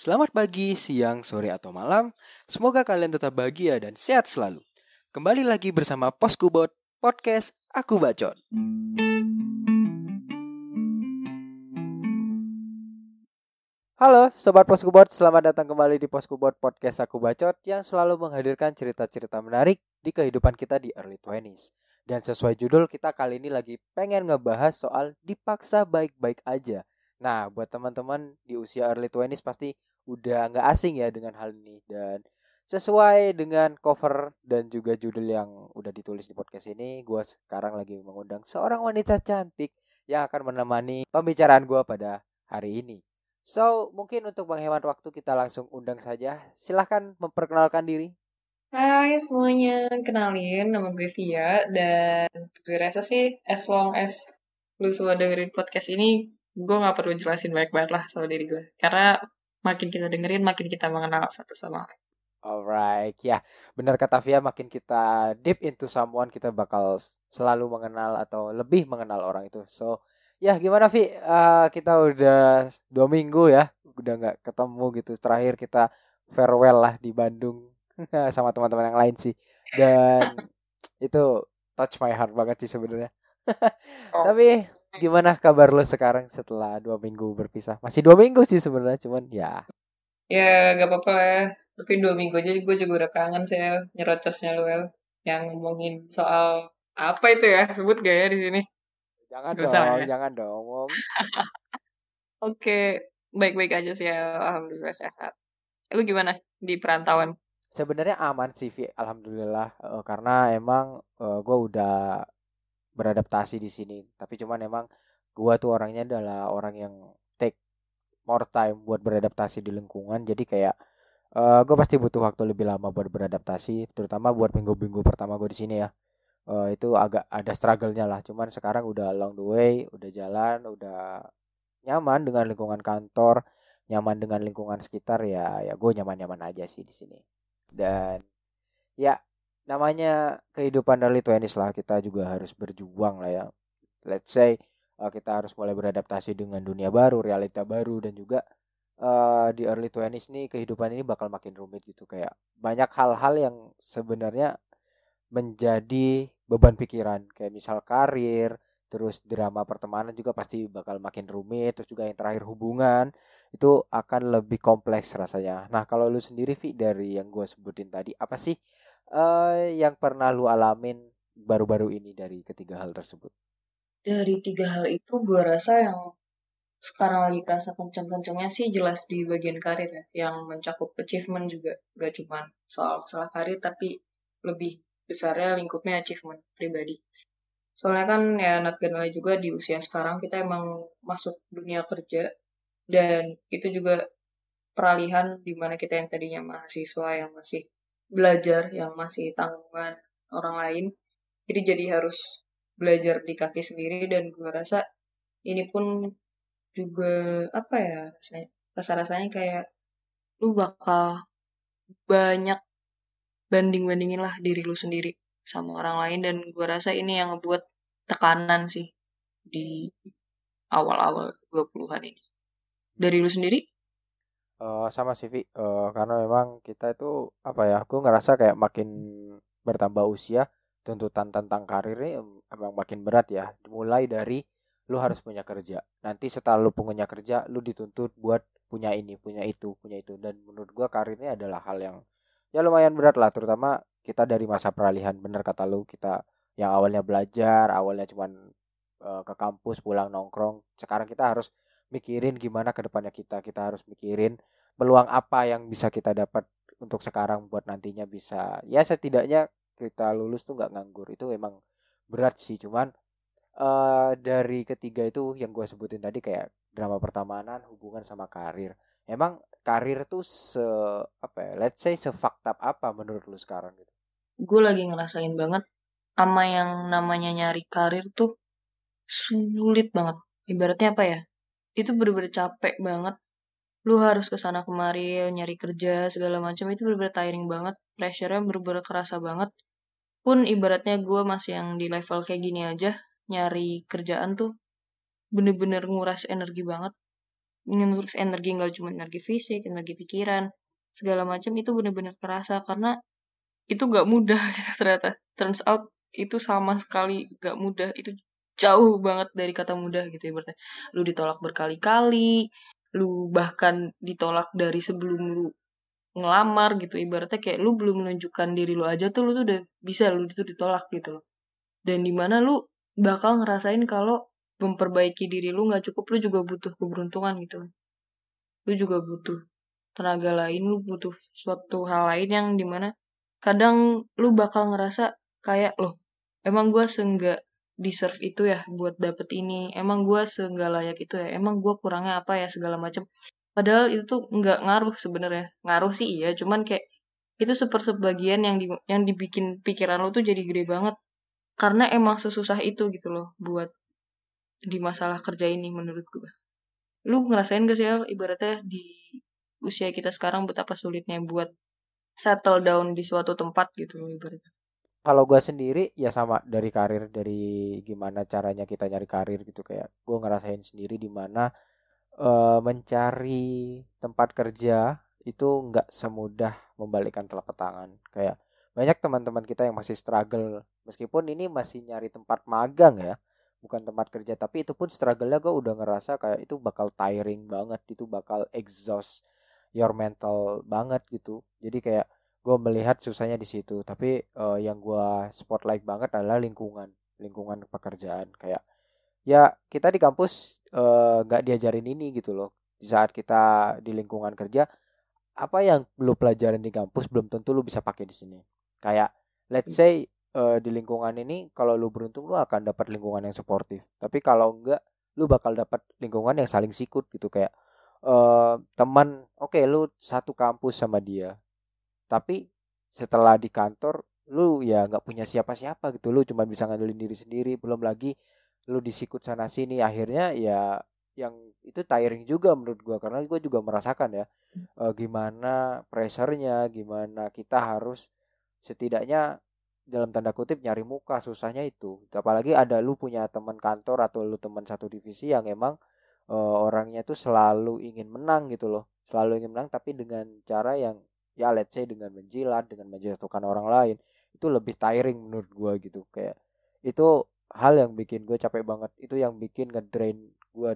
Selamat pagi, siang, sore, atau malam. Semoga kalian tetap bahagia dan sehat selalu. Kembali lagi bersama Poskubot Podcast Aku Bacot. Halo Sobat Poskubot, selamat datang kembali di Poskubot Podcast Aku Bacot yang selalu menghadirkan cerita-cerita menarik di kehidupan kita di early 20s. Dan sesuai judul kita kali ini lagi pengen ngebahas soal dipaksa baik-baik aja. Nah, buat teman-teman di usia early 20s pasti udah nggak asing ya dengan hal ini. Dan sesuai dengan cover dan juga judul yang udah ditulis di podcast ini, gue sekarang lagi mengundang seorang wanita cantik yang akan menemani pembicaraan gue pada hari ini. So, mungkin untuk menghemat waktu kita langsung undang saja. Silahkan memperkenalkan diri. Hai semuanya, kenalin nama gue Via dan gue rasa sih as long as lu semua dengerin podcast ini, gue gak perlu jelasin baik-baik lah sama diri gue. Karena makin kita dengerin, makin kita mengenal satu sama lain. Alright, ya benar kata Via, makin kita deep into someone, kita bakal selalu mengenal atau lebih mengenal orang itu. So, ya gimana Vi? Uh, kita udah dua minggu ya, udah nggak ketemu gitu. Terakhir kita farewell lah di Bandung sama teman-teman yang lain sih. Dan itu touch my heart banget sih sebenarnya. oh. Tapi gimana kabar lo sekarang setelah dua minggu berpisah? Masih dua minggu sih sebenarnya, cuman ya. Ya gak apa-apa ya. Tapi dua minggu aja gue juga udah kangen sih ya, nyerocosnya lo yang ngomongin soal apa itu ya sebut gak ya di sini? Jangan Gak dong, ya? jangan dong. Oke, baik-baik aja sih ya. Alhamdulillah sehat. Lu gimana di perantauan? Sebenarnya aman sih, Vi. Alhamdulillah. Uh, karena emang uh, gue udah beradaptasi di sini. Tapi cuman emang gue tuh orangnya adalah orang yang take more time buat beradaptasi di lingkungan. Jadi kayak uh, gue pasti butuh waktu lebih lama buat beradaptasi. Terutama buat minggu-minggu pertama gue di sini ya uh, itu agak ada struggle-nya lah. Cuman sekarang udah along the way, udah jalan, udah nyaman dengan lingkungan kantor, nyaman dengan lingkungan sekitar ya ya gue nyaman-nyaman aja sih di sini. Dan ya namanya kehidupan dari twenties lah kita juga harus berjuang lah ya. Let's say uh, kita harus mulai beradaptasi dengan dunia baru, realita baru dan juga uh, di early twenties nih kehidupan ini bakal makin rumit gitu. Kayak banyak hal-hal yang sebenarnya menjadi beban pikiran. Kayak misal karir terus drama pertemanan juga pasti bakal makin rumit terus juga yang terakhir hubungan itu akan lebih kompleks rasanya. Nah kalau lu sendiri Vi dari yang gue sebutin tadi apa sih uh, yang pernah lu alamin baru-baru ini dari ketiga hal tersebut dari tiga hal itu gue rasa yang sekarang lagi kerasa kenceng-kencengnya sih jelas di bagian karir ya yang mencakup achievement juga gak cuma soal masalah karir tapi lebih besarnya lingkupnya achievement pribadi. Soalnya kan ya not gonna juga di usia sekarang kita emang masuk dunia kerja dan itu juga peralihan di mana kita yang tadinya mahasiswa yang masih belajar, yang masih tanggungan orang lain, jadi jadi harus belajar di kaki sendiri dan gue rasa ini pun juga apa ya rasa rasanya kayak lu bakal banyak banding-bandingin lah diri lu sendiri sama orang lain dan gue rasa ini yang ngebuat tekanan sih di awal-awal 20-an ini. Dari lu sendiri? Uh, sama sih uh, karena memang kita itu apa ya, aku ngerasa kayak makin bertambah usia, tuntutan tentang karir ini emang makin berat ya. Mulai dari lu harus punya kerja. Nanti setelah lu punya kerja, lu dituntut buat punya ini, punya itu, punya itu. Dan menurut gua karir ini adalah hal yang ya lumayan berat lah terutama kita dari masa peralihan bener kata lu kita yang awalnya belajar awalnya cuman uh, ke kampus pulang nongkrong sekarang kita harus mikirin gimana ke depannya kita. Kita harus mikirin peluang apa yang bisa kita dapat untuk sekarang buat nantinya bisa. Ya setidaknya kita lulus tuh nggak nganggur. Itu emang berat sih. Cuman uh, dari ketiga itu yang gue sebutin tadi kayak drama pertemanan hubungan sama karir. Emang karir tuh se apa ya let's say sefaktab apa menurut lu sekarang gitu? Gue lagi ngerasain banget sama yang namanya nyari karir tuh sulit banget. Ibaratnya apa ya itu bener-bener capek banget. Lu harus ke sana kemari nyari kerja segala macam itu bener-bener tiring banget. Pressure-nya bener-bener kerasa banget. Pun ibaratnya gue masih yang di level kayak gini aja nyari kerjaan tuh bener-bener nguras energi banget. Ngurus energi nggak cuma energi fisik energi pikiran segala macam itu benar-benar kerasa. Karena itu nggak mudah gitu ternyata. Turns out itu sama sekali nggak mudah. Itu jauh banget dari kata mudah gitu ya berarti lu ditolak berkali-kali lu bahkan ditolak dari sebelum lu ngelamar gitu ibaratnya kayak lu belum menunjukkan diri lu aja tuh lu tuh udah bisa lu itu ditolak gitu loh. Dan di mana lu bakal ngerasain kalau memperbaiki diri lu nggak cukup lu juga butuh keberuntungan gitu. Lu juga butuh tenaga lain lu butuh suatu hal lain yang di mana kadang lu bakal ngerasa kayak loh emang gue seenggak deserve itu ya buat dapet ini. Emang gue seenggak layak itu ya. Emang gue kurangnya apa ya segala macam padahal itu tuh nggak ngaruh sebenarnya. Ngaruh sih iya cuman kayak itu sepersebagian yang di, yang dibikin pikiran lo tuh jadi gede banget. Karena emang sesusah itu gitu loh buat di masalah kerja ini menurut gue lu ngerasain gak sih ya ibaratnya di usia kita sekarang betapa sulitnya buat settle down di suatu tempat gitu loh ibaratnya kalau gue sendiri ya sama dari karir dari gimana caranya kita nyari karir gitu kayak gue ngerasain sendiri di mana uh, mencari tempat kerja itu nggak semudah membalikkan telapak tangan. Kayak banyak teman-teman kita yang masih struggle meskipun ini masih nyari tempat magang ya bukan tempat kerja tapi itu pun struggle-nya gue udah ngerasa kayak itu bakal tiring banget itu bakal exhaust your mental banget gitu. Jadi kayak gue melihat susahnya di situ. Tapi uh, yang gue spotlight banget adalah lingkungan lingkungan pekerjaan. Kayak ya kita di kampus eh, nggak uh, diajarin ini gitu loh. Di saat kita di lingkungan kerja apa yang lu pelajarin di kampus belum tentu lu bisa pakai di sini. Kayak let's say uh, di lingkungan ini kalau lu beruntung lu akan dapat lingkungan yang suportif. Tapi kalau enggak lu bakal dapat lingkungan yang saling sikut gitu. Kayak uh, teman oke okay, lu satu kampus sama dia tapi setelah di kantor lu ya nggak punya siapa-siapa gitu. Lu cuma bisa ngandelin diri sendiri belum lagi lu disikut sana sini. Akhirnya ya yang itu tiring juga menurut gua karena gua juga merasakan ya e, gimana pressernya gimana kita harus setidaknya dalam tanda kutip nyari muka susahnya itu. Apalagi ada lu punya teman kantor atau lu teman satu divisi yang emang e, orangnya tuh selalu ingin menang gitu loh. Selalu ingin menang tapi dengan cara yang ya let's say dengan menjilat dengan menjatuhkan orang lain itu lebih tiring menurut gue gitu. Kayak itu hal yang bikin gue capek banget. Itu yang bikin ngedrain gue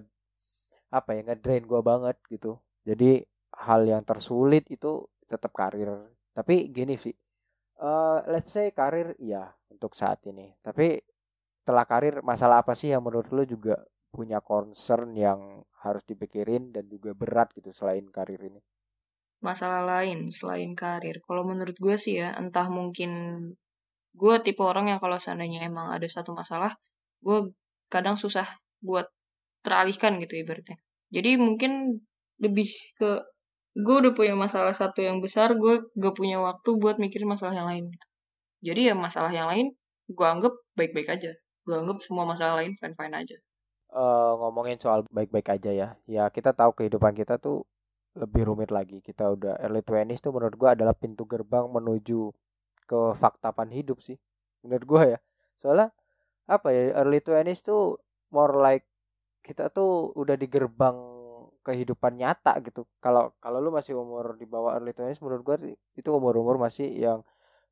apa ya ngedrain gue banget gitu. Jadi hal yang tersulit itu tetap karir. Tapi gini sih uh, let's say karir ya untuk saat ini. Tapi setelah karir masalah apa sih yang menurut lo juga punya concern yang harus dipikirin dan juga berat gitu selain karir ini masalah lain selain karir. Kalau menurut gue sih ya, entah mungkin gue tipe orang yang kalau seandainya emang ada satu masalah, gue kadang susah buat teralihkan gitu ibaratnya. Jadi mungkin lebih ke gue udah punya masalah satu yang besar, gue gak punya waktu buat mikirin masalah yang lain. Jadi ya masalah yang lain gue anggap baik-baik aja. Gue anggap semua masalah lain fine-fine aja. Uh, ngomongin soal baik-baik aja ya, ya kita tahu kehidupan kita tuh lebih rumit lagi. Kita udah early 20s tuh menurut gua adalah pintu gerbang menuju ke faktapan hidup sih. Menurut gua ya. Soalnya apa ya early 20s tuh more like kita tuh udah di gerbang kehidupan nyata gitu. Kalau kalau lu masih umur di bawah early 20s menurut gua itu umur-umur masih yang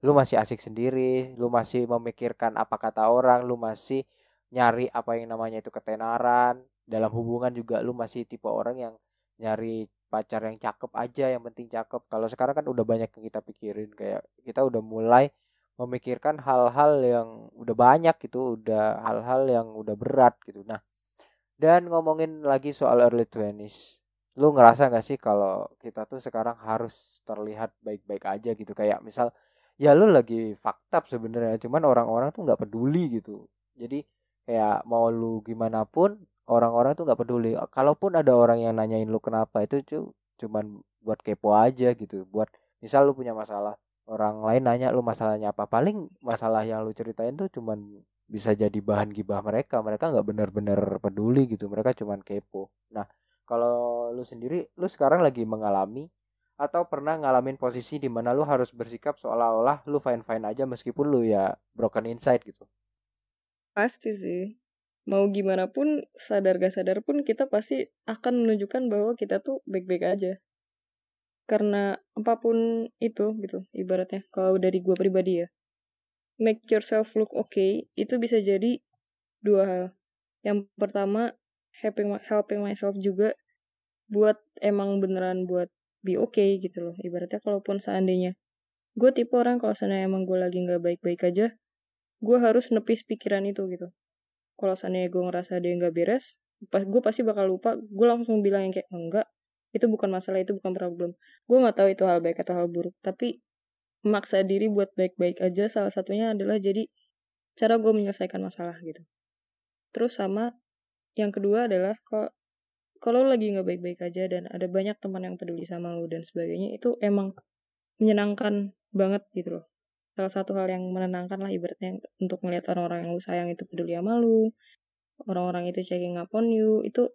lu masih asik sendiri, lu masih memikirkan apa kata orang, lu masih nyari apa yang namanya itu ketenaran. Dalam hubungan juga lu masih tipe orang yang nyari pacar yang cakep aja yang penting cakep. Kalau sekarang kan udah banyak yang kita pikirin kayak kita udah mulai memikirkan hal-hal yang udah banyak gitu udah hal-hal yang udah berat gitu. Nah dan ngomongin lagi soal early twenties lu ngerasa gak sih kalau kita tuh sekarang harus terlihat baik-baik aja gitu? Kayak misal ya lu lagi fakta sebenarnya cuman orang-orang tuh nggak peduli gitu. Jadi kayak mau lu gimana pun orang-orang tuh nggak peduli. Kalaupun ada orang yang nanyain lu kenapa itu cuman buat kepo aja gitu. Buat misal lu punya masalah orang lain nanya lu masalahnya apa paling masalah yang lu ceritain tuh cuman bisa jadi bahan gibah mereka. Mereka nggak benar-benar peduli gitu mereka cuman kepo. Nah kalau lu sendiri lu sekarang lagi mengalami atau pernah ngalamin posisi di mana lu harus bersikap seolah-olah lu fine fine aja meskipun lu ya broken inside gitu? Pasti sih mau gimana pun sadar gak sadar pun kita pasti akan menunjukkan bahwa kita tuh baik-baik aja. Karena apa pun itu gitu ibaratnya kalau dari gue pribadi ya. Make yourself look okay itu bisa jadi dua hal. Yang pertama helping helping myself juga buat emang beneran buat be okay gitu loh. Ibaratnya kalaupun seandainya gue tipe orang kalau seandainya emang gue lagi nggak baik-baik aja gue harus nepis pikiran itu gitu kalau seandainya gue ngerasa dia nggak beres pas gue pasti bakal lupa. Gue langsung bilang yang kayak enggak itu bukan masalah itu bukan problem. Gue nggak tahu itu hal baik atau hal buruk tapi memaksa diri buat baik-baik aja salah satunya adalah jadi cara gue menyelesaikan masalah gitu. Terus sama yang kedua adalah kalau kalau lagi nggak baik-baik aja dan ada banyak teman yang peduli sama lo dan sebagainya itu emang menyenangkan banget gitu loh salah satu hal yang menenangkan lah ibaratnya untuk melihat orang-orang yang lu sayang itu peduli sama lu orang-orang itu checking up on you itu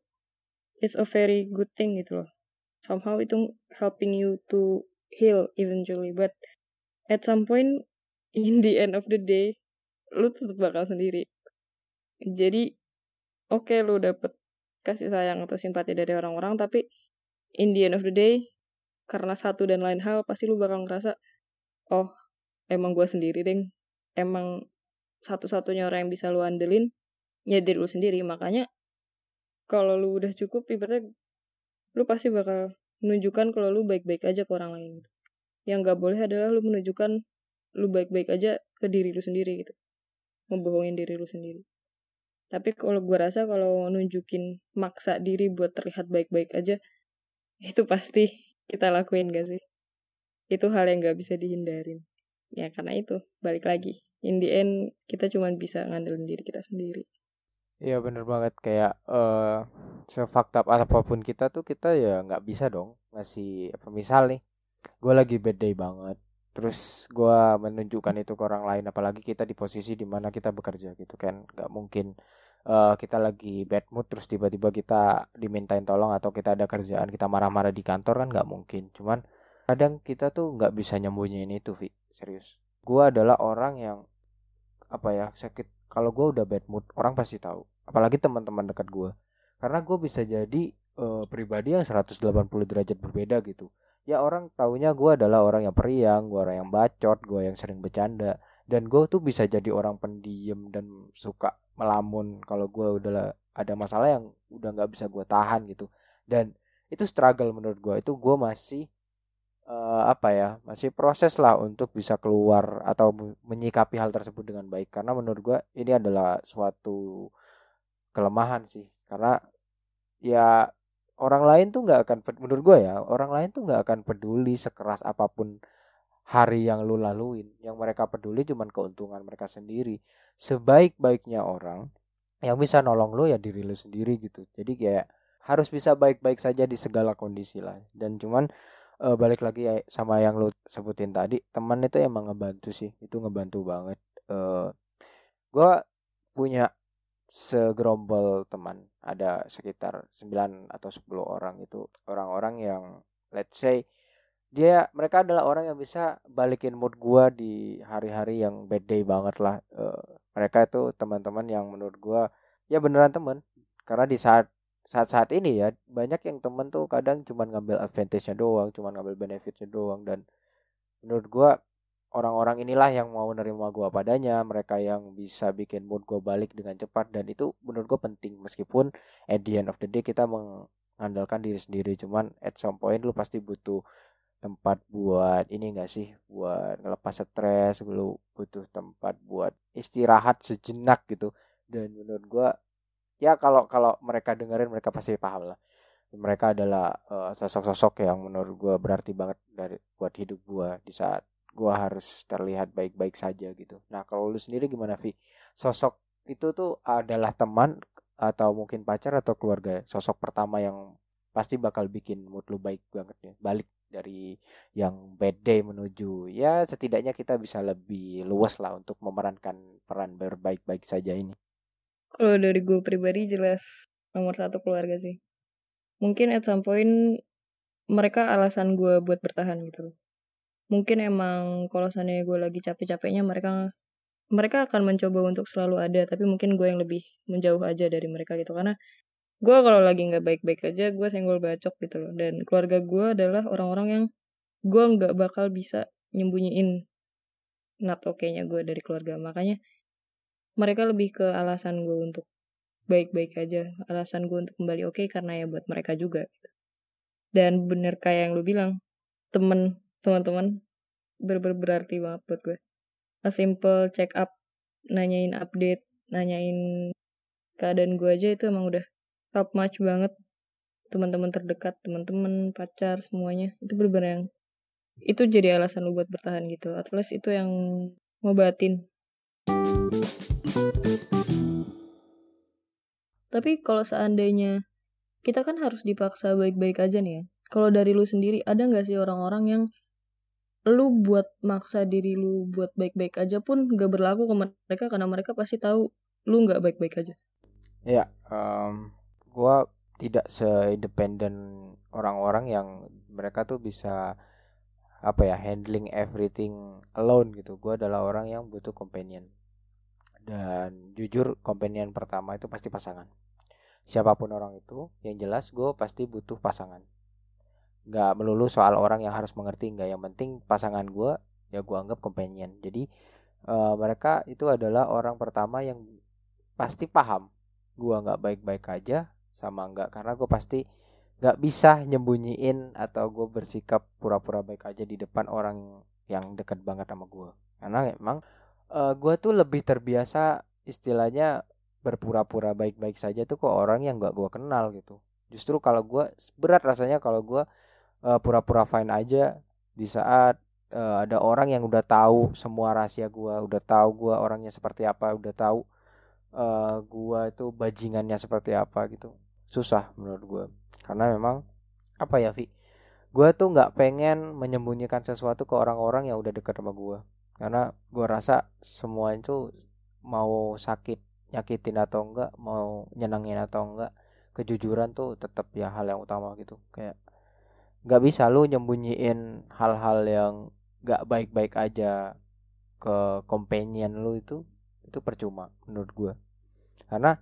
it's a very good thing gitu loh. Somehow itu helping you to heal eventually but at some point in the end of the day lu tetap bakal sendiri. Jadi oke okay, lu dapet kasih sayang atau simpati dari orang-orang tapi in the end of the day karena satu dan lain hal pasti lu bakal ngerasa oh emang gue sendiri deng emang satu-satunya orang yang bisa lu andelin ya diri lu sendiri. Makanya kalau lu udah cukup ibaratnya lu pasti bakal menunjukkan kalau lu baik-baik aja ke orang lain yang gak boleh adalah lu menunjukkan lu baik-baik aja ke diri lu sendiri gitu. Membohongin diri lu sendiri. Tapi kalau gue rasa kalau nunjukin maksa diri buat terlihat baik-baik aja itu pasti kita lakuin gak sih? Itu hal yang gak bisa dihindarin ya karena itu balik lagi. In the end kita cuma bisa ngandelin diri kita sendiri. Iya bener banget. Kayak uh, sefakta apa pun kita tuh kita ya nggak bisa dong ngasih apa misal nih gue lagi bad day banget terus gue menunjukkan itu ke orang lain apalagi kita di posisi di mana kita bekerja gitu kan. Nggak mungkin uh, kita lagi bad mood terus tiba-tiba kita dimintain tolong atau kita ada kerjaan kita marah-marah di kantor kan nggak mungkin. Cuman kadang kita tuh nggak bisa nyembunyiin itu Vi serius. Gue adalah orang yang apa ya sakit kalau gue udah bad mood orang pasti tahu. Apalagi teman-teman dekat gue karena gue bisa jadi uh, pribadi yang 180 derajat berbeda gitu. Ya orang taunya gue adalah orang yang periang gue orang yang bacot gue yang sering bercanda. Dan gue tuh bisa jadi orang pendiam dan suka melamun kalau gue udah ada masalah yang udah nggak bisa gue tahan gitu. Dan itu struggle menurut gue itu gue masih uh, apa ya masih proses lah untuk bisa keluar atau menyikapi hal tersebut dengan baik. Karena menurut gue ini adalah suatu kelemahan sih. Karena ya orang lain tuh nggak akan menurut gue ya orang lain tuh nggak akan peduli sekeras apa pun hari yang lu laluin. Yang mereka peduli cuman keuntungan mereka sendiri. Sebaik-baiknya orang yang bisa nolong lu ya diri lu sendiri gitu. Jadi kayak harus bisa baik-baik saja di segala kondisi lah. Dan cuman uh, balik lagi ya sama yang lu sebutin tadi teman itu emang ngebantu sih itu ngebantu banget. Uh, eh, gue punya segerombol teman ada sekitar 9 atau 10 orang itu orang-orang yang let's say dia mereka adalah orang yang bisa balikin mood gua di hari-hari yang bad day banget lah. Uh, mereka itu teman-teman yang menurut gua ya beneran teman karena di saat saat-saat ini ya banyak yang temen tuh kadang cuma ngambil advantage-nya doang, cuma ngambil benefitnya doang dan menurut gua orang-orang inilah yang mau menerima gua padanya, mereka yang bisa bikin mood gua balik dengan cepat dan itu menurut gua penting. Meskipun at the end of the day kita mengandalkan diri sendiri cuman at some point lu pasti butuh tempat buat ini enggak sih? Buat ngelepas stres lu butuh tempat buat istirahat sejenak gitu. Dan menurut gua ya kalau kalau mereka dengerin mereka pasti paham lah mereka adalah uh, sosok-sosok yang menurut gue berarti banget dari buat hidup gue di saat gue harus terlihat baik-baik saja gitu. Nah kalau lu sendiri gimana Vi? Sosok itu tuh adalah teman atau mungkin pacar atau keluarga? Sosok pertama yang pasti bakal bikin mood lu baik banget ya. Balik dari yang bad day menuju ya setidaknya kita bisa lebih luas lah untuk memerankan peran berbaik-baik saja ini. Kalau dari gue pribadi jelas nomor satu keluarga sih. Mungkin at some point mereka alasan gue buat bertahan gitu loh. Mungkin emang kalau seandainya gue lagi capek-capeknya mereka mereka akan mencoba untuk selalu ada tapi mungkin gue yang lebih menjauh aja dari mereka gitu karena gue kalau lagi nggak baik-baik aja gue senggol bacok gitu loh dan keluarga gue adalah orang-orang yang gue nggak bakal bisa nyembunyiin not oke-nya gue dari keluarga makanya mereka lebih ke alasan gue untuk baik-baik aja alasan gue untuk kembali oke okay, karena ya buat mereka juga gitu. dan bener kayak yang lu bilang temen teman-teman ber -ber berarti banget buat gue a simple check up nanyain update nanyain keadaan gue aja itu emang udah top much banget. Teman-teman terdekat teman-teman pacar semuanya itu bener-bener yang itu jadi alasan lu buat bertahan gitu. At least itu yang ngobatin tapi kalau seandainya kita kan harus dipaksa baik-baik aja nih ya kalau dari lu sendiri ada nggak sih orang-orang yang lu buat maksa diri lu buat baik-baik aja pun gak berlaku ke mereka karena mereka pasti tahu lu nggak baik-baik aja. Ya, um, gua tidak seindependen orang-orang yang mereka tuh bisa apa ya handling everything alone gitu. Gua adalah orang yang butuh companion. Dan jujur companion pertama itu pasti pasangan. Siapa pun orang itu, yang jelas gue pasti butuh pasangan. Nggak melulu soal orang yang harus mengerti nggak. Yang penting pasangan gue ya gue anggap companion. Jadi uh, mereka itu adalah orang pertama yang pasti paham. Gue nggak baik-baik aja sama nggak. Karena gue pasti nggak bisa nyembunyiin atau gue bersikap pura-pura baik aja di depan orang yang dekat banget sama gue. Karena emang uh, eh, gue tuh lebih terbiasa istilahnya berpura-pura baik-baik saja tuh ke orang yang nggak gue kenal gitu justru kalau gue berat rasanya kalau gue uh, pura-pura fine aja di saat uh, ada orang yang udah tahu semua rahasia gua, udah tahu gua orangnya seperti apa, udah tahu uh, gua itu bajingannya seperti apa gitu. Susah menurut gua. Karena memang apa ya, Vi? Gua tuh nggak pengen menyembunyikan sesuatu ke orang-orang yang udah dekat sama gua. Karena gua rasa semua itu mau sakit nyakitin atau enggak, mau nyenengin atau enggak, kejujuran tuh tetap ya hal yang utama gitu. Kayak nggak bisa lu nyembunyiin hal-hal yang nggak baik-baik aja ke companion lu itu itu percuma menurut gue karena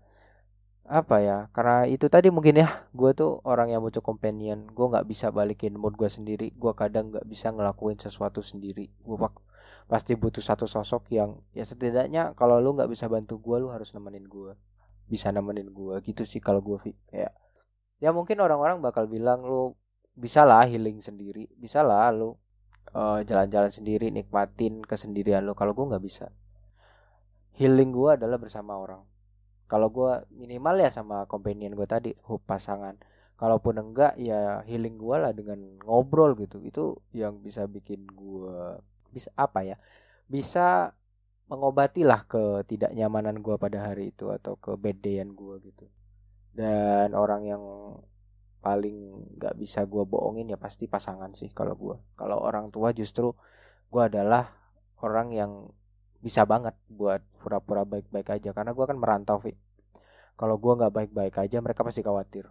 apa ya karena itu tadi mungkin ya gue tuh orang yang butuh companion gue nggak bisa balikin mood gue sendiri gue kadang nggak bisa ngelakuin sesuatu sendiri gue pasti butuh satu sosok yang ya setidaknya kalau lu nggak bisa bantu gue lu harus nemenin gue bisa nemenin gue gitu sih kalau gue kayak ya mungkin orang-orang bakal bilang lu bisa lah healing sendiri bisa lah lu uh, jalan-jalan sendiri nikmatin kesendirian lu. Kalau gue nggak bisa. Healing gue adalah bersama orang. Kalau gue minimal ya sama companion gue tadi hub pasangan. Kalaupun enggak ya healing gue lah dengan ngobrol gitu. Itu yang bisa bikin gue bisa apa ya bisa mengobati lah ketidaknyamanan gue pada hari itu atau ke bad gue gitu. Dan orang yang paling nggak bisa gue bohongin ya pasti pasangan sih kalau gue kalau orang tua justru gue adalah orang yang bisa banget buat pura-pura baik-baik aja. Karena gue kan merantau Vi kalau gue nggak baik-baik aja mereka pasti khawatir.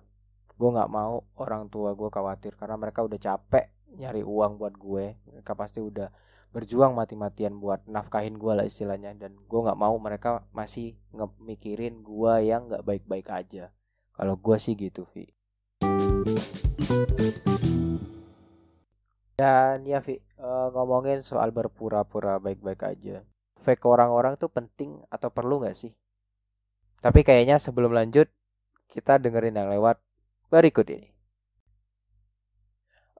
Gue nggak mau orang tua gue khawatir karena mereka udah capek nyari uang buat gue. Mereka pasti udah berjuang mati-matian buat nafkahin gue lah istilahnya dan gue nggak mau mereka masih ngemikirin gue yang nggak baik-baik aja kalau gue sih gitu Vi dan ya Vi, uh, ngomongin soal berpura-pura baik-baik aja. Fake orang-orang tuh penting atau perlu nggak sih? Tapi kayaknya sebelum lanjut, kita dengerin yang lewat berikut ini.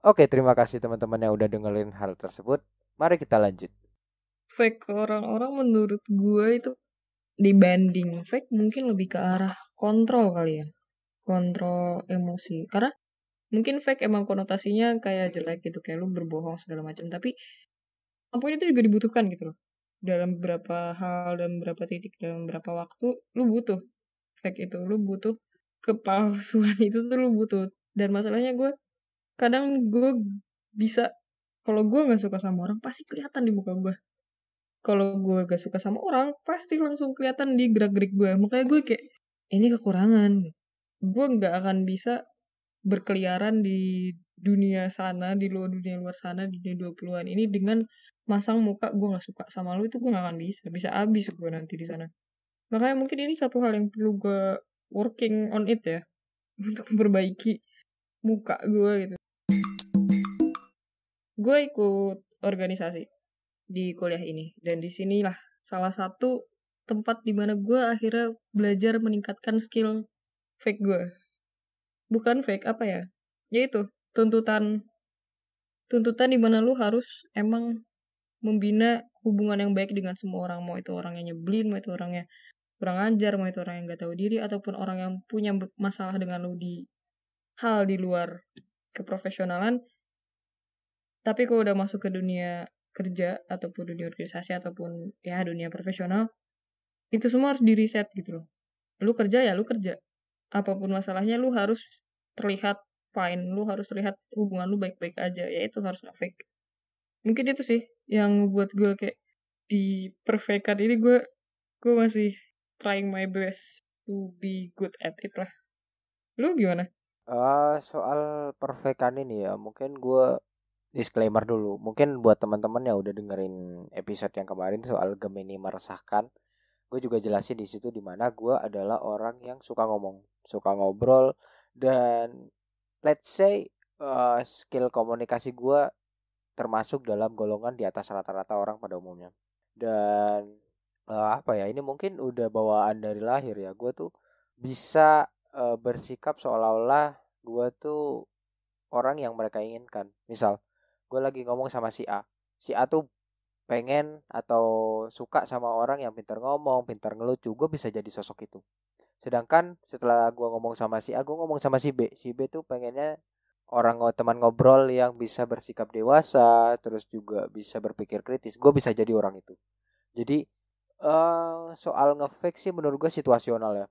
Oke, terima kasih teman-teman yang udah dengerin hal tersebut. Mari kita lanjut. Fake orang-orang menurut gue itu dibanding fake mungkin lebih ke arah kontrol kali ya. Kontrol emosi. Karena mungkin fake emang konotasinya kayak jelek gitu kayak lu berbohong segala macam. Tapi ampun itu juga dibutuhkan gitu loh. Dalam beberapa hal dan beberapa titik dalam beberapa waktu lu butuh fake itu. Lu butuh kepalsuan itu tuh lu butuh. Dan masalahnya gue kadang gue bisa kalau gue nggak suka sama orang pasti kelihatan di muka gue kalau gue gak suka sama orang pasti langsung kelihatan di gerak gerik gue makanya gue kayak ini kekurangan. Gue nggak akan bisa berkeliaran di dunia sana di luar dunia luar sana di dunia 20-an ini dengan masang muka gue nggak suka sama lu itu gue gak akan bisa. Bisa abis gue nanti di sana. Makanya mungkin ini satu hal yang perlu gue working on it ya. Untuk memperbaiki muka gue gitu gue ikut organisasi di kuliah ini. Dan di sinilah salah satu tempat di mana gue akhirnya belajar meningkatkan skill fake gue bukan fake apa ya? Yaitu tuntutan tuntutan di mana lu harus emang membina hubungan yang baik dengan semua orang. Mau itu orang yang nyebelin mau itu orangnya kurang ajar mau itu orang yang gak tahu diri ataupun orang yang punya masalah dengan lu di hal di luar keprofesionalan tapi kalau udah masuk ke dunia kerja ataupun dunia organisasi ataupun ya dunia profesional itu semua harus di reset gitu loh. Lu kerja ya lu kerja. Apa pun masalahnya lu harus terlihat fine lu harus lihat hubungan lu baik-baik aja. Ya itu harus fake. Mungkin itu sih yang buat gue kayak di perfectan ini. Gue gue masih trying my best to be good at it lah. Lu gimana? Uh, soal perfectan ini ya mungkin gue disclaimer dulu mungkin buat teman-teman yang udah dengerin episode yang kemarin soal Gemini meresahkan gue juga jelasin di situ di mana gue adalah orang yang suka ngomong suka ngobrol dan let's say uh, skill komunikasi gue termasuk dalam golongan di atas rata-rata orang pada umumnya. Dan uh, apa ya ini mungkin udah bawaan dari lahir ya gue tuh bisa uh, bersikap seolah-olah gue tuh orang yang mereka inginkan. Misal gue lagi ngomong sama si A. Si A tuh pengen atau suka sama orang yang pintar ngomong pintar ngelucu gue bisa jadi sosok itu. Sedangkan setelah gue ngomong sama si A gue ngomong sama si B. Si B tuh pengennya orang teman ngobrol yang bisa bersikap dewasa terus juga bisa berpikir kritis. Gue bisa jadi orang itu. Jadi uh, soal ngefake sih menurut gue situasional ya.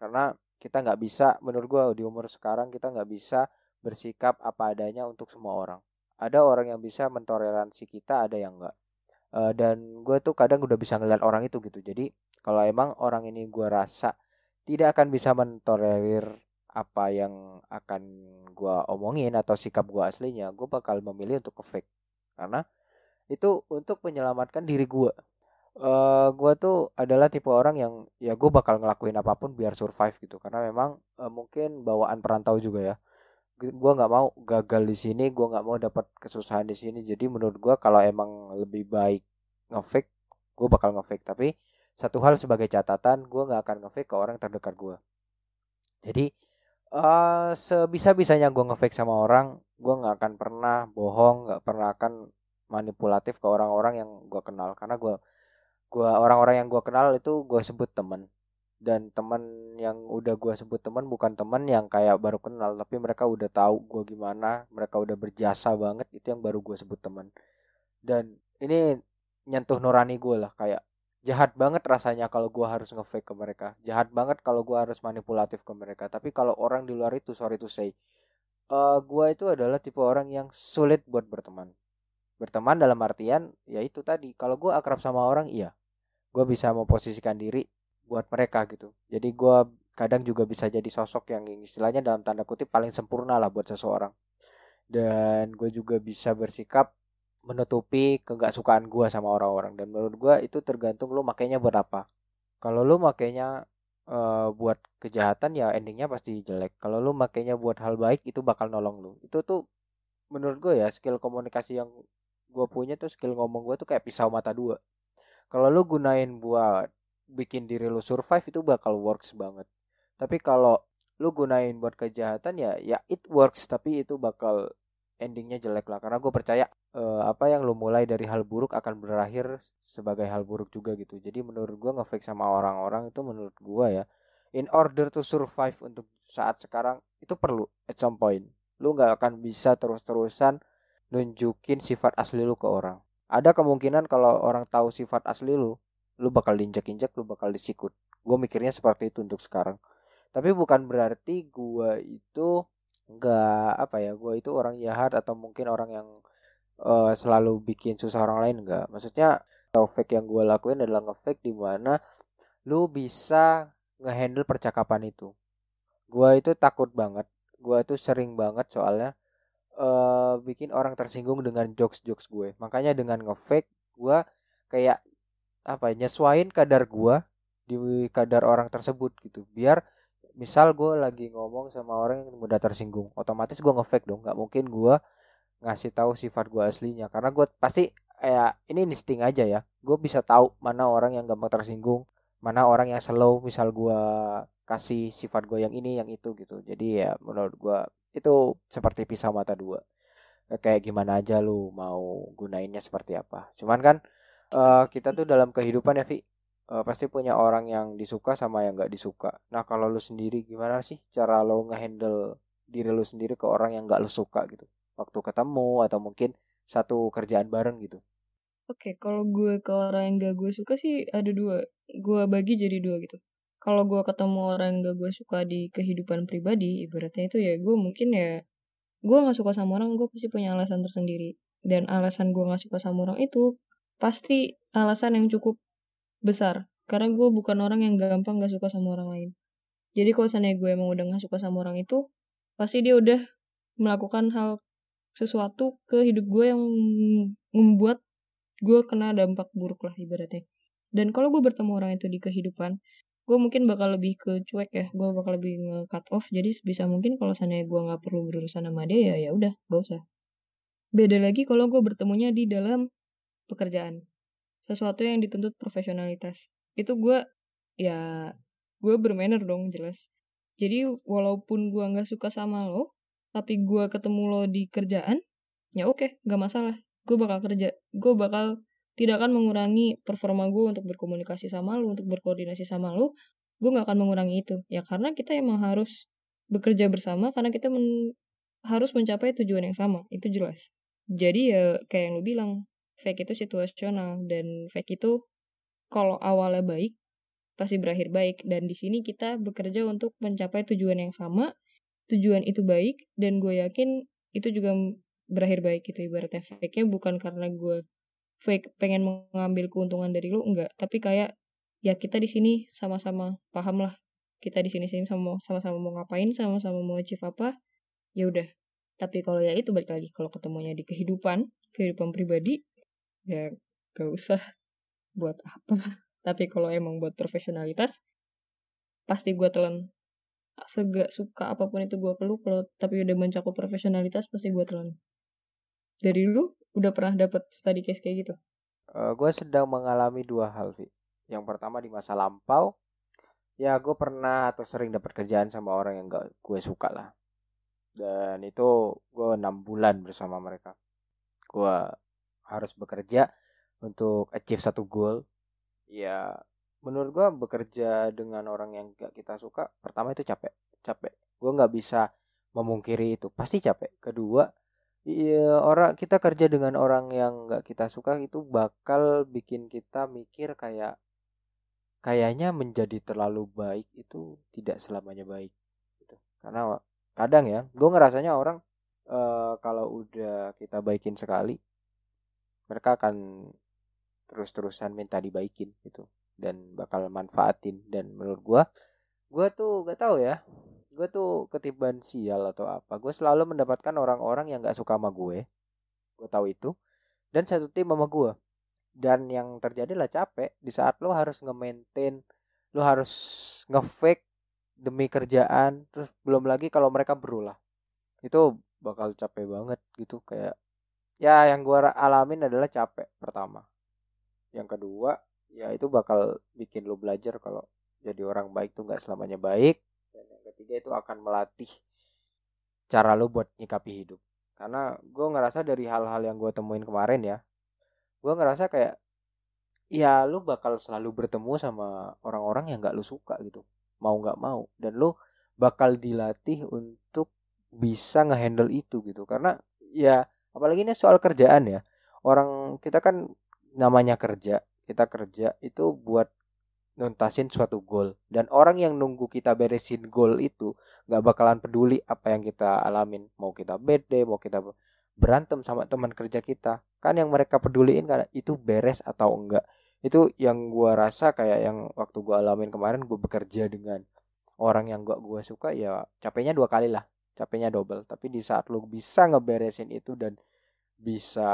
Karena kita nggak bisa menurut gue di umur sekarang kita nggak bisa bersikap apa adanya untuk semua orang ada orang yang bisa mentoleransi kita ada yang enggak. Uh, dan gue tuh kadang udah bisa ngeliat orang itu gitu. Jadi kalau emang orang ini gue rasa tidak akan bisa mentolerir apa yang akan gue omongin atau sikap gue aslinya gue bakal memilih untuk ke fake. Karena itu untuk menyelamatkan diri gue uh, gue tuh adalah tipe orang yang ya gue bakal ngelakuin apa pun biar survive gitu. Karena memang uh, mungkin bawaan perantau juga ya gue nggak mau gagal di sini gue nggak mau dapat kesusahan di sini. Jadi menurut gue kalau emang lebih baik ngefake gue bakal ngefake. Tapi satu hal sebagai catatan gue nggak akan ngefake ke orang terdekat gue jadi uh, sebisa bisanya gue ngefake sama orang gue nggak akan pernah bohong nggak pernah akan manipulatif ke orang-orang yang gue kenal. Karena gue gua orang-orang yang gue kenal itu gue sebut teman dan teman yang udah gue sebut teman bukan teman yang kayak baru kenal tapi mereka udah tahu gue gimana mereka udah berjasa banget itu yang baru gue sebut teman dan ini nyentuh nurani gue lah kayak jahat banget rasanya kalau gue harus ngefake ke mereka. Jahat banget kalau gue harus manipulatif ke mereka. Tapi kalau orang di luar itu sorry to say uh, eh, gue itu adalah tipe orang yang sulit buat berteman. Berteman dalam artian ya itu tadi kalau gue akrab sama orang iya. Gue bisa memposisikan diri buat mereka gitu. Jadi gue kadang juga bisa jadi sosok yang istilahnya dalam tanda kutip paling sempurna lah buat seseorang. Dan gue juga bisa bersikap menutupi sukaan gue sama orang-orang. Dan menurut gue itu tergantung lu makainya buat apa. Kalau lu makainya uh, buat kejahatan ya endingnya pasti jelek. Kalau lu makainya buat hal baik itu bakal nolong lu. Itu tuh menurut gue ya skill komunikasi yang gue punya tuh skill ngomong gue tuh kayak pisau mata dua. Kalau lu gunain buat bikin diri lu survive itu bakal works banget. Tapi kalau lu gunain buat kejahatan ya ya it works tapi itu bakal endingnya jelek lah. Karena gue percaya uh, apa yang lo mulai dari hal buruk akan berakhir sebagai hal buruk juga gitu. Jadi menurut gue ngefake sama orang-orang itu menurut gue ya in order to survive untuk saat sekarang itu perlu at some point. Lu nggak akan bisa terus-terusan nunjukin sifat asli lu ke orang. Ada kemungkinan kalau orang tahu sifat asli lu lu bakal diinjak-injak lu bakal disikut. Gue mikirnya seperti itu untuk sekarang. Tapi bukan berarti gue itu nggak apa ya gue itu orang jahat atau mungkin orang yang uh, selalu bikin susah orang lain enggak maksudnya fake yang gue lakuin adalah ngefake di mana lu bisa ngehandle percakapan itu. Gue itu takut banget. Gue itu sering banget soalnya uh, bikin orang tersinggung dengan jokes-jokes gue. Makanya dengan ngefake gue kayak apa ya, nyesuain kadar gue di kadar orang tersebut gitu. Biar misal gue lagi ngomong sama orang yang mudah tersinggung, otomatis gue ngefake dong. Gak mungkin gue ngasih tahu sifat gue aslinya. Karena gue pasti kayak ini insting aja ya. Gue bisa tahu mana orang yang gampang tersinggung mana orang yang slow misal gue kasih sifat gue yang ini yang itu gitu. Jadi ya menurut gue itu seperti pisau mata dua. Kayak gimana aja lu mau gunainnya seperti apa. Cuman kan uh, kita tuh dalam kehidupan ya Vi uh, pasti punya orang yang disuka sama yang nggak disuka nah kalau lu sendiri gimana sih cara lo ngehandle diri lu sendiri ke orang yang nggak lu suka gitu waktu ketemu atau mungkin satu kerjaan bareng gitu. Oke, kalau gue ke orang yang gak gue suka sih ada dua. Gue bagi jadi dua gitu. Kalau gue ketemu orang yang gak gue suka di kehidupan pribadi, ibaratnya itu ya gue mungkin ya gue gak suka sama orang, gue pasti punya alasan tersendiri. Dan alasan gue gak suka sama orang itu pasti alasan yang cukup besar. Karena gue bukan orang yang gampang gak suka sama orang lain. Jadi kalau misalnya gue emang udah gak suka sama orang itu, pasti dia udah melakukan hal sesuatu ke hidup gue yang membuat gue kena dampak buruk lah ibaratnya. Dan kalau gue bertemu orang itu di kehidupan, gue mungkin bakal lebih ke cuek ya, gue bakal lebih nge-cut off. Jadi bisa mungkin kalau sana gue nggak perlu berurusan sama dia ya ya udah, gak usah. Beda lagi kalau gue bertemunya di dalam pekerjaan, sesuatu yang dituntut profesionalitas. Itu gue ya gue bermanner dong jelas. Jadi walaupun gue nggak suka sama lo, tapi gue ketemu lo di kerjaan ya oke okay, gak masalah. Gue bakal kerja gue bakal tidak akan mengurangi performa gue untuk berkomunikasi sama lo untuk berkoordinasi sama lo. Gue gak akan mengurangi itu. Ya karena kita emang harus bekerja bersama karena kita men harus mencapai tujuan yang sama. Itu jelas. Jadi ya kayak yang lo bilang fake itu situasional. Dan fake itu kalau awalnya baik pasti berakhir baik. Dan di sini kita bekerja untuk mencapai tujuan yang sama. Tujuan itu baik dan gue yakin itu juga berakhir baik gitu. Ibaratnya fake-nya bukan karena gue fake pengen mengambil keuntungan dari lu enggak. Tapi kayak ya kita di sini sama-sama paham lah. Kita di sini sini sama sama-sama mau ngapain sama-sama mau achieve apa ya udah. Tapi kalau ya itu balik lagi. Kalau ketemunya di kehidupan kehidupan pribadi ya gak usah buat apa. Tapi kalau emang buat profesionalitas pasti gue telan segak suka apa pun itu gue peluk. Kalau tapi udah mencakup profesionalitas pasti gue telan. Dari lu udah pernah dapet study case kayak gitu? Uh, eh, gue sedang mengalami dua hal Vi. Yang pertama di masa lampau ya gue pernah atau sering dapat kerjaan sama orang yang gak gue suka lah. Dan itu gue enam bulan bersama mereka. Gue harus bekerja untuk achieve satu goal. Ya menurut gue bekerja dengan orang yang gak kita suka pertama itu capek capek. Gue nggak bisa memungkiri itu pasti capek. Kedua iya orang kita kerja dengan orang yang nggak kita suka itu bakal bikin kita mikir kayak kayaknya menjadi terlalu baik itu tidak selamanya baik gitu. Karena kadang ya gue ngerasanya orang uh, kalau udah kita baikin sekali mereka akan terus-terusan minta dibaikin gitu. Dan bakal manfaatin. Dan menurut gue gue tuh gak tahu ya. Gue tuh ketiban sial atau apa. Gue selalu mendapatkan orang-orang yang gak suka sama gue. Gue tahu itu. Dan satu tim sama gue dan yang terjadi lah capek. Di saat lo harus nge-maintain lo harus nge-fake demi kerjaan terus belum lagi kalau mereka berulah. Itu bakal capek banget gitu. Kayak ya yang gue alamin adalah capek pertama. Yang kedua ya itu bakal bikin lo belajar kalau jadi orang baik tuh nggak selamanya baik. Dan yang ketiga itu akan melatih cara lo buat nyikapi hidup. Karena gue ngerasa dari hal-hal yang gue temuin kemarin ya gue ngerasa kayak ya lu bakal selalu bertemu sama orang-orang yang nggak lu suka gitu mau nggak mau. Dan lu bakal dilatih untuk bisa ngehandle itu gitu. Karena ya apalagi ini soal kerjaan ya. Orang kita kan namanya kerja kita kerja itu buat nuntasin suatu goal. Dan orang yang nunggu kita beresin goal itu nggak bakalan peduli apa yang kita alamin. Mau kita day mau kita berantem sama teman kerja kita. Kan yang mereka peduliin kan itu beres atau enggak? Itu yang gua rasa kayak yang waktu gua alamin kemarin gua bekerja dengan orang yang gua gua suka ya capeknya dua kali lah capeknya double. Tapi di saat lu bisa ngeberesin itu dan bisa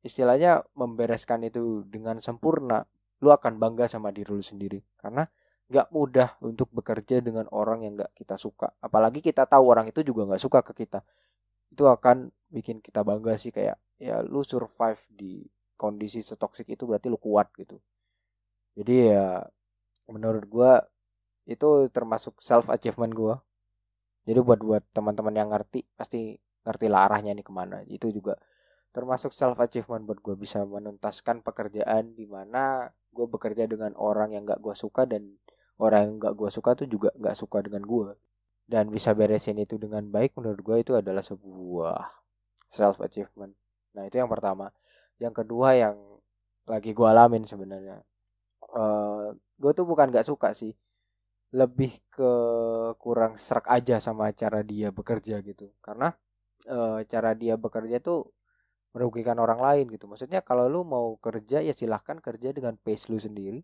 istilahnya membereskan itu dengan sempurna lu akan bangga sama diri lu sendiri. Karena nggak mudah untuk bekerja dengan orang yang nggak kita suka. Apalagi kita tahu orang itu juga nggak suka ke kita. Itu akan bikin kita bangga sih kayak ya lu survive di kondisi setoksik itu berarti lu kuat gitu. Jadi ya menurut gua itu termasuk self achievement gua jadi buat buat teman-teman yang ngerti pasti ngerti lah arahnya nih ke mana. Itu juga termasuk self achievement buat gue bisa menuntaskan pekerjaan di mana gue bekerja dengan orang yang gak gue suka dan orang yang gak gue suka tuh juga gak suka dengan gue dan bisa beresin itu dengan baik menurut gue itu adalah sebuah self achievement nah itu yang pertama. Yang kedua yang lagi gue alamin sebenarnya uh, gue tuh bukan gak suka sih lebih ke kurang serak aja sama cara dia bekerja gitu karena uh, cara dia bekerja tuh merugikan orang lain gitu. Maksudnya kalau lu mau kerja ya silahkan kerja dengan pace lu sendiri,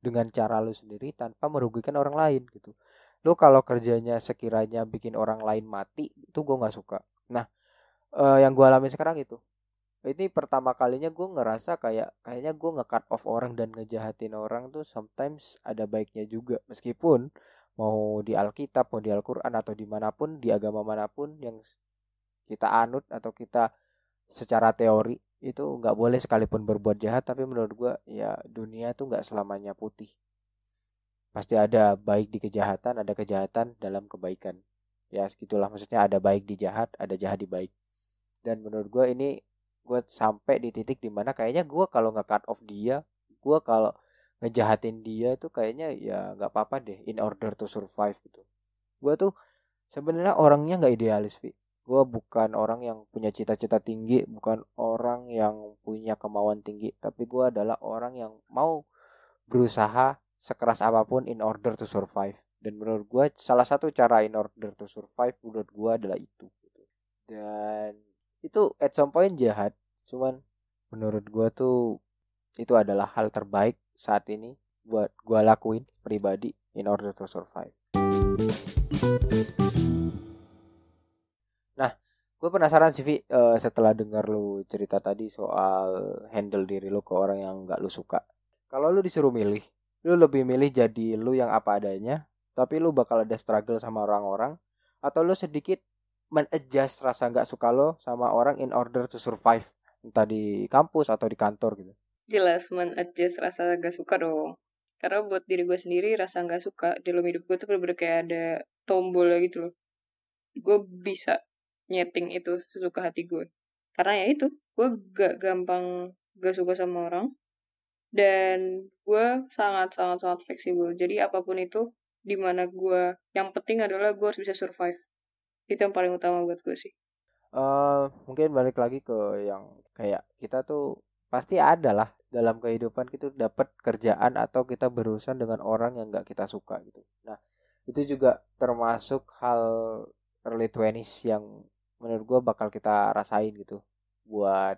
dengan cara lu sendiri tanpa merugikan orang lain gitu. Lu kalau kerjanya sekiranya bikin orang lain mati itu gue nggak suka. Nah, eh, yang gue alami sekarang itu, ini pertama kalinya gue ngerasa kayak kayaknya gue nge-cut off orang dan ngejahatin orang tuh sometimes ada baiknya juga. Meskipun mau di Alkitab mau di Al-Quran atau di mana pun di agama mana pun yang kita anut atau kita secara teori itu nggak boleh sekalipun berbuat jahat tapi menurut gue ya dunia tuh nggak selamanya putih. Pasti ada baik di kejahatan ada kejahatan dalam kebaikan. Ya segitulah. Maksudnya ada baik di jahat ada jahat di baik. Dan menurut gue ini gue sampai di titik di mana kayaknya gue kalau nggak cut off dia gue kalau ngejahatin dia itu kayaknya ya nggak apa-apa deh in order to survive gitu. Gue tuh sebenarnya orangnya nggak idealis Vi gue bukan orang yang punya cita-cita tinggi bukan orang yang punya kemauan tinggi tapi gue adalah orang yang mau berusaha sekeras apa pun in order to survive. Dan menurut gue salah satu cara in order to survive menurut gue adalah itu dan itu at some point jahat cuman menurut gue tuh itu adalah hal terbaik saat ini buat gue lakuin pribadi in order to survive. Gue penasaran sih Vi uh, setelah dengar lu cerita tadi soal handle diri lu ke orang yang nggak lu suka. Kalau lu disuruh milih lu lebih milih jadi lu yang apa adanya tapi lu bakal ada struggle sama orang-orang atau lu sedikit menadjust rasa nggak suka lo sama orang in order to survive. Entah di kampus atau di kantor gitu. Jelas menadjust rasa nggak suka dong. Karena buat diri gue sendiri rasa nggak suka di dalam hidup gue tuh bener-bener kayak ada tombol gitu loh. Gue bisa nyeting itu sesuka hati gue. Karena ya itu gue gak gampang gak suka sama orang. Dan gue sangat sangat sangat fleksibel. Jadi apa pun itu di mana gue yang penting adalah gue harus bisa survive itu yang paling utama buat gue sih. Uh, mungkin balik lagi ke yang kayak kita tuh pasti ada lah dalam kehidupan kita dapat kerjaan atau kita berurusan dengan orang yang gak kita suka gitu. Nah itu juga termasuk hal early 20s yang menurut gue bakal kita rasain gitu buat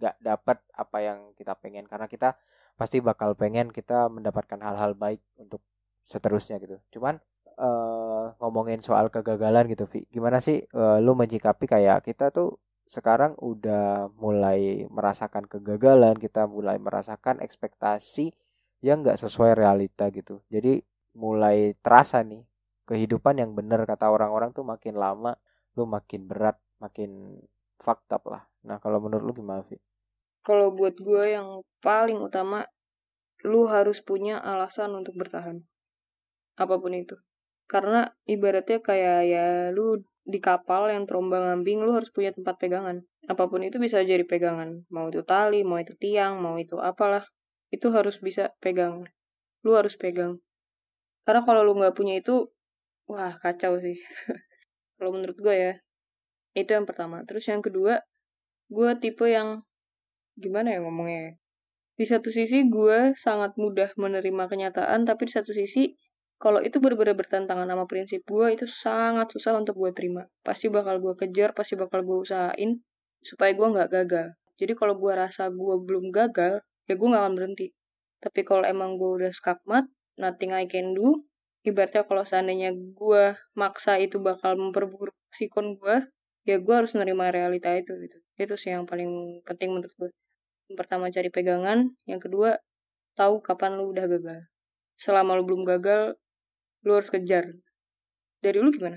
gak dapat apa yang kita pengen. Karena kita pasti bakal pengen kita mendapatkan hal-hal baik untuk seterusnya gitu. Cuman uh, ngomongin soal kegagalan gitu Vi. Gimana sih uh, lu menyikapi kayak kita tuh sekarang udah mulai merasakan kegagalan kita mulai merasakan ekspektasi yang gak sesuai realita gitu. Jadi mulai terasa nih kehidupan yang benar kata orang-orang tuh makin lama lu makin berat makin fucked up lah. Nah kalau menurut lu gimana Vi? kalau buat gue yang paling utama lu harus punya alasan untuk bertahan. Apa pun itu karena ibaratnya kayak ya lu di kapal yang terombang ambing lu harus punya tempat pegangan. Apa pun itu bisa jadi pegangan. Mau itu tali mau itu tiang mau itu apalah. Itu harus bisa pegang. Lu harus pegang. Karena kalau lu nggak punya itu wah kacau sih. Kalau menurut gue ya itu yang pertama. Terus yang kedua gue tipe yang gimana ya ngomongnya di satu sisi gue sangat mudah menerima kenyataan tapi di satu sisi kalau itu benar-benar bertentangan sama prinsip gue itu sangat susah untuk gue terima. Pasti bakal gue kejar pasti bakal gue usahain supaya gue nggak gagal. Jadi kalau gue rasa gue belum gagal ya gue nggak akan berhenti. Tapi kalau emang gue udah skakmat nothing I can do ibaratnya kalau seandainya gue maksa itu bakal memperburuk sikon gue ya gue harus menerima realita itu gitu. Itu sih yang paling penting menurut gue yang pertama cari pegangan. Yang kedua tahu kapan lu udah gagal. Selama lu belum gagal lu harus kejar. Dari lu gimana?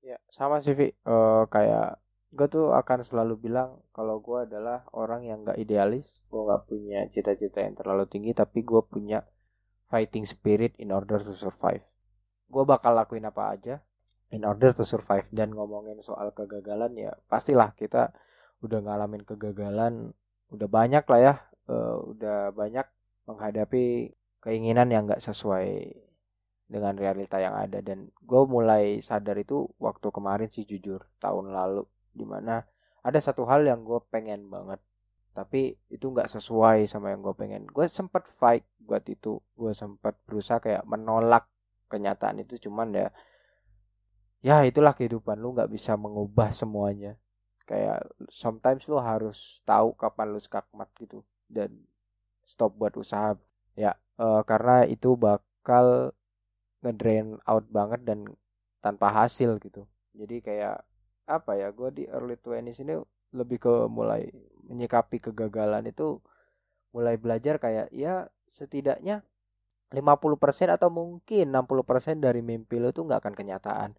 Ya sama sih Vi Eh, kayak gue tuh akan selalu bilang kalau gue adalah orang yang gak idealis. Gue gak punya cita-cita yang terlalu tinggi tapi gue punya fighting spirit in order to survive. Gue bakal lakuin apa aja in order to survive. Dan ngomongin soal kegagalan ya pastilah kita udah ngalamin kegagalan udah banyak lah ya eh, udah banyak menghadapi keinginan yang gak sesuai dengan realita yang ada. Dan gue mulai sadar itu waktu kemarin sih jujur tahun lalu. Di mana ada satu hal yang gue pengen banget. Tapi itu nggak sesuai sama yang gue pengen. Gue sempat fight buat itu. Gue sempat berusaha kayak menolak kenyataan itu. Cuman ya ya itulah kehidupan. Lu nggak bisa mengubah semuanya. Kayak sometimes lu harus tahu kapan lu skakmat gitu. Dan stop buat usaha. Ya eh, karena itu bakal ngedrain out banget dan tanpa hasil gitu. Jadi kayak apa ya gue di early 20s ini lebih ke mulai menyikapi kegagalan itu mulai belajar kayak ya setidaknya 50% atau mungkin 60% dari mimpi lo tuh nggak akan kenyataan.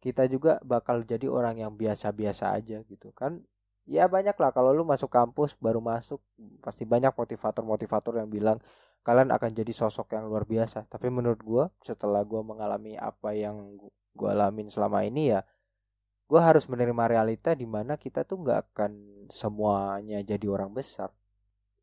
Kita juga bakal jadi orang yang biasa-biasa aja gitu kan ya banyak lah kalau lu masuk kampus baru masuk pasti banyak motivator-motivator yang bilang kalian akan jadi sosok yang luar biasa. Tapi menurut gua setelah gua mengalami apa yang gua alamin selama ini ya gua harus menerima realita di mana kita tuh nggak akan semuanya jadi orang besar.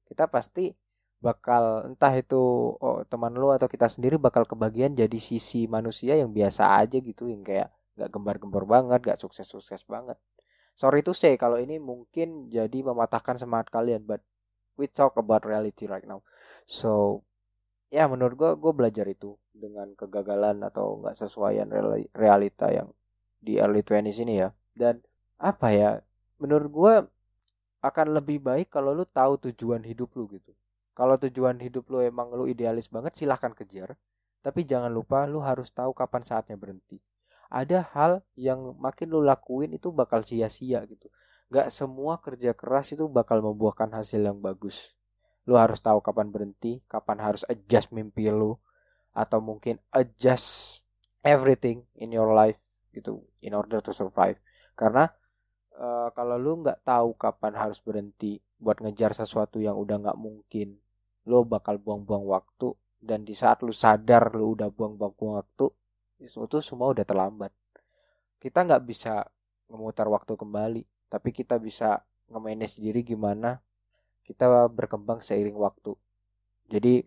Kita pasti bakal entah itu oh, teman lu atau kita sendiri bakal kebagian jadi sisi manusia yang biasa aja gitu yang kayak nggak gembar-gembor banget nggak sukses-sukses banget sorry to say kalau ini mungkin jadi mematahkan semangat kalian but we talk about reality right now. So ya menurut gue gue belajar itu dengan kegagalan atau nggak sesuaian reali- realita yang di early 20s ini ya. Dan apa ya menurut gue akan lebih baik kalau lu tahu tujuan hidup lu gitu. Kalau tujuan hidup lu emang lu idealis banget silahkan kejar. Tapi jangan lupa lu harus tahu kapan saatnya berhenti ada hal yang makin lu lakuin itu bakal sia-sia gitu. Gak semua kerja keras itu bakal membuahkan hasil yang bagus. Lu harus tahu kapan berhenti, kapan harus adjust mimpi lu, atau mungkin adjust everything in your life gitu in order to survive. Karena uh, kalau lu nggak tahu kapan harus berhenti buat ngejar sesuatu yang udah nggak mungkin, lu bakal buang-buang waktu dan di saat lu sadar lu udah buang-buang waktu itu semua udah terlambat. Kita nggak bisa memutar waktu kembali tapi kita bisa nge-manage gimana kita berkembang seiring waktu. Jadi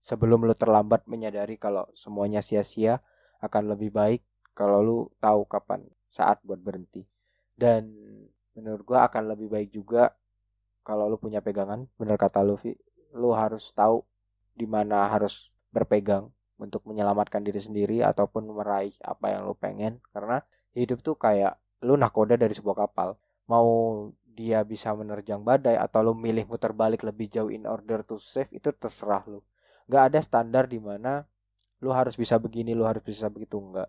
sebelum lu terlambat menyadari kalau semuanya sia-sia akan lebih baik kalau lu tahu kapan saat buat berhenti. Dan menurut gua akan lebih baik juga kalau lu punya pegangan bener kata Luffy lu harus tahu di mana harus berpegang untuk menyelamatkan diri sendiri ataupun meraih apa yang lu pengen. Karena hidup tuh kayak lu nakoda dari sebuah kapal. Mau dia bisa menerjang badai atau lu milih muter balik lebih jauh in order to save itu terserah lu. Nggak ada standar di mana lu harus bisa begini lu harus bisa begitu enggak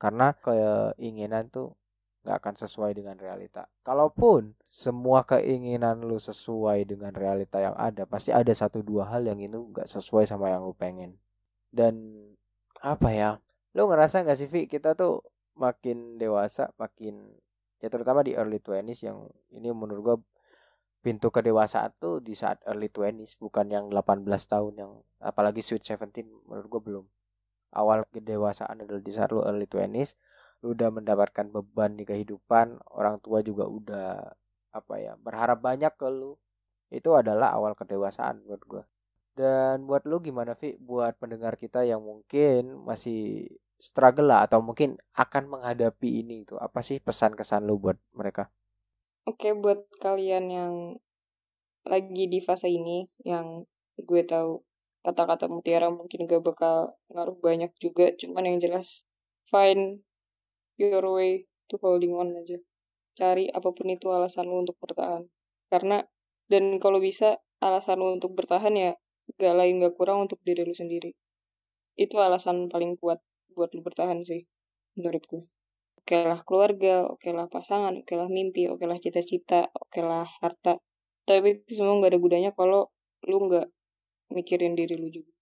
karena keinginan tuh nggak akan sesuai dengan realita. Kalaupun semua keinginan lu sesuai dengan realita yang ada, pasti ada satu dua hal yang itu nggak sesuai sama yang lu pengen dan apa ya lo ngerasa nggak sih Vi kita tuh makin dewasa makin ya terutama di early 20s yang ini menurut gua pintu kedewasaan tuh di saat early 20s bukan yang 18 tahun yang apalagi sweet 17 menurut gua belum. Awal kedewasaan adalah di saat lo early 20s lu udah mendapatkan beban di kehidupan orang tua juga udah apa ya berharap banyak ke lu itu adalah awal kedewasaan menurut gua dan buat lu gimana Vi? Buat pendengar kita yang mungkin masih struggle lah atau mungkin akan menghadapi ini itu apa sih pesan kesan lu buat mereka? Oke, buat kalian yang lagi di fase ini yang gue tahu kata-kata mutiara mungkin gak bakal ngaruh banyak juga, cuman yang jelas find your way to holding on aja. Cari apa pun itu alasan lu untuk bertahan. Karena dan kalau bisa alasan lu untuk bertahan ya gak lain gak kurang untuk diri lu sendiri. Itu alasan paling kuat buat lu bertahan sih menurutku. Oke lah keluarga oke lah pasangan oke lah mimpi oke lah cita-cita oke lah harta. Tapi itu semua nggak ada gunanya kalau lu nggak mikirin diri lu juga.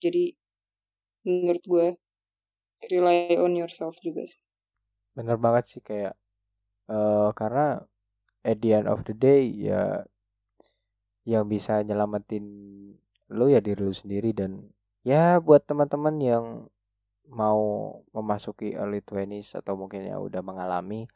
Jadi menurut gue rely on yourself juga sih. Bener banget sih kayak uh, karena at the end of the day ya yang bisa nyelamatin lu ya diri lu sendiri dan ya buat teman-teman yang mau memasuki early 20s atau mungkin yang udah mengalami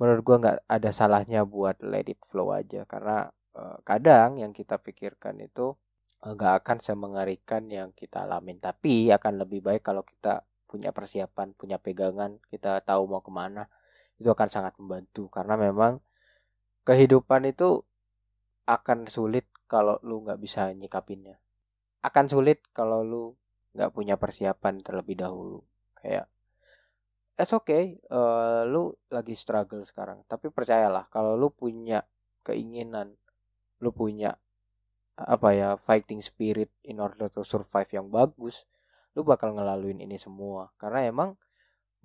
menurut gua nggak ada salahnya buat let it flow aja. Karena uh, kadang yang kita pikirkan itu eh, nggak uh, akan semengerikan yang kita alamin. Tapi akan lebih baik kalau kita punya persiapan punya pegangan kita tahu mau ke mana itu akan sangat membantu. Karena memang kehidupan itu akan sulit kalau lu nggak bisa nyikapinnya. Akan sulit kalau lu nggak punya persiapan terlebih dahulu. Kayak it's okay uh, lu lagi struggle sekarang. Tapi percayalah kalau lu punya keinginan lu punya apa ya fighting spirit in order to survive yang bagus lu bakal ngelaluin ini semua. Karena emang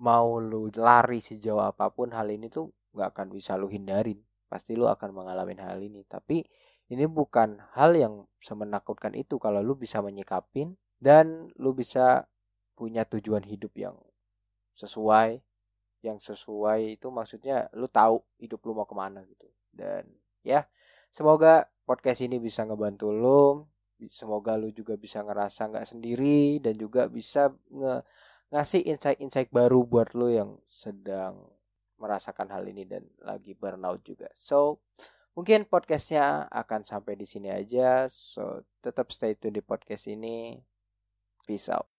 mau lu lari sejauh apa pun hal ini tuh nggak akan bisa lu hindarin. Pasti lu akan mengalami hal ini. Tapi ini bukan hal yang semenakutkan itu kalau lu bisa menyikapin dan lu bisa punya tujuan hidup yang sesuai yang sesuai itu maksudnya lu tahu hidup lu mau ke mana gitu. Dan ya semoga podcast ini bisa ngebantu lu semoga lu juga bisa ngerasa nggak sendiri dan juga bisa nge ngasih insight-insight baru buat lu yang sedang merasakan hal ini dan lagi burnout juga. So Mungkin podcastnya akan sampai di sini aja. So, tetap stay tune di podcast ini. Peace out.